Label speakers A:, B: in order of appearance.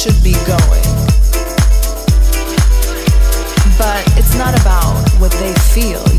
A: should be going. But it's not about what they feel.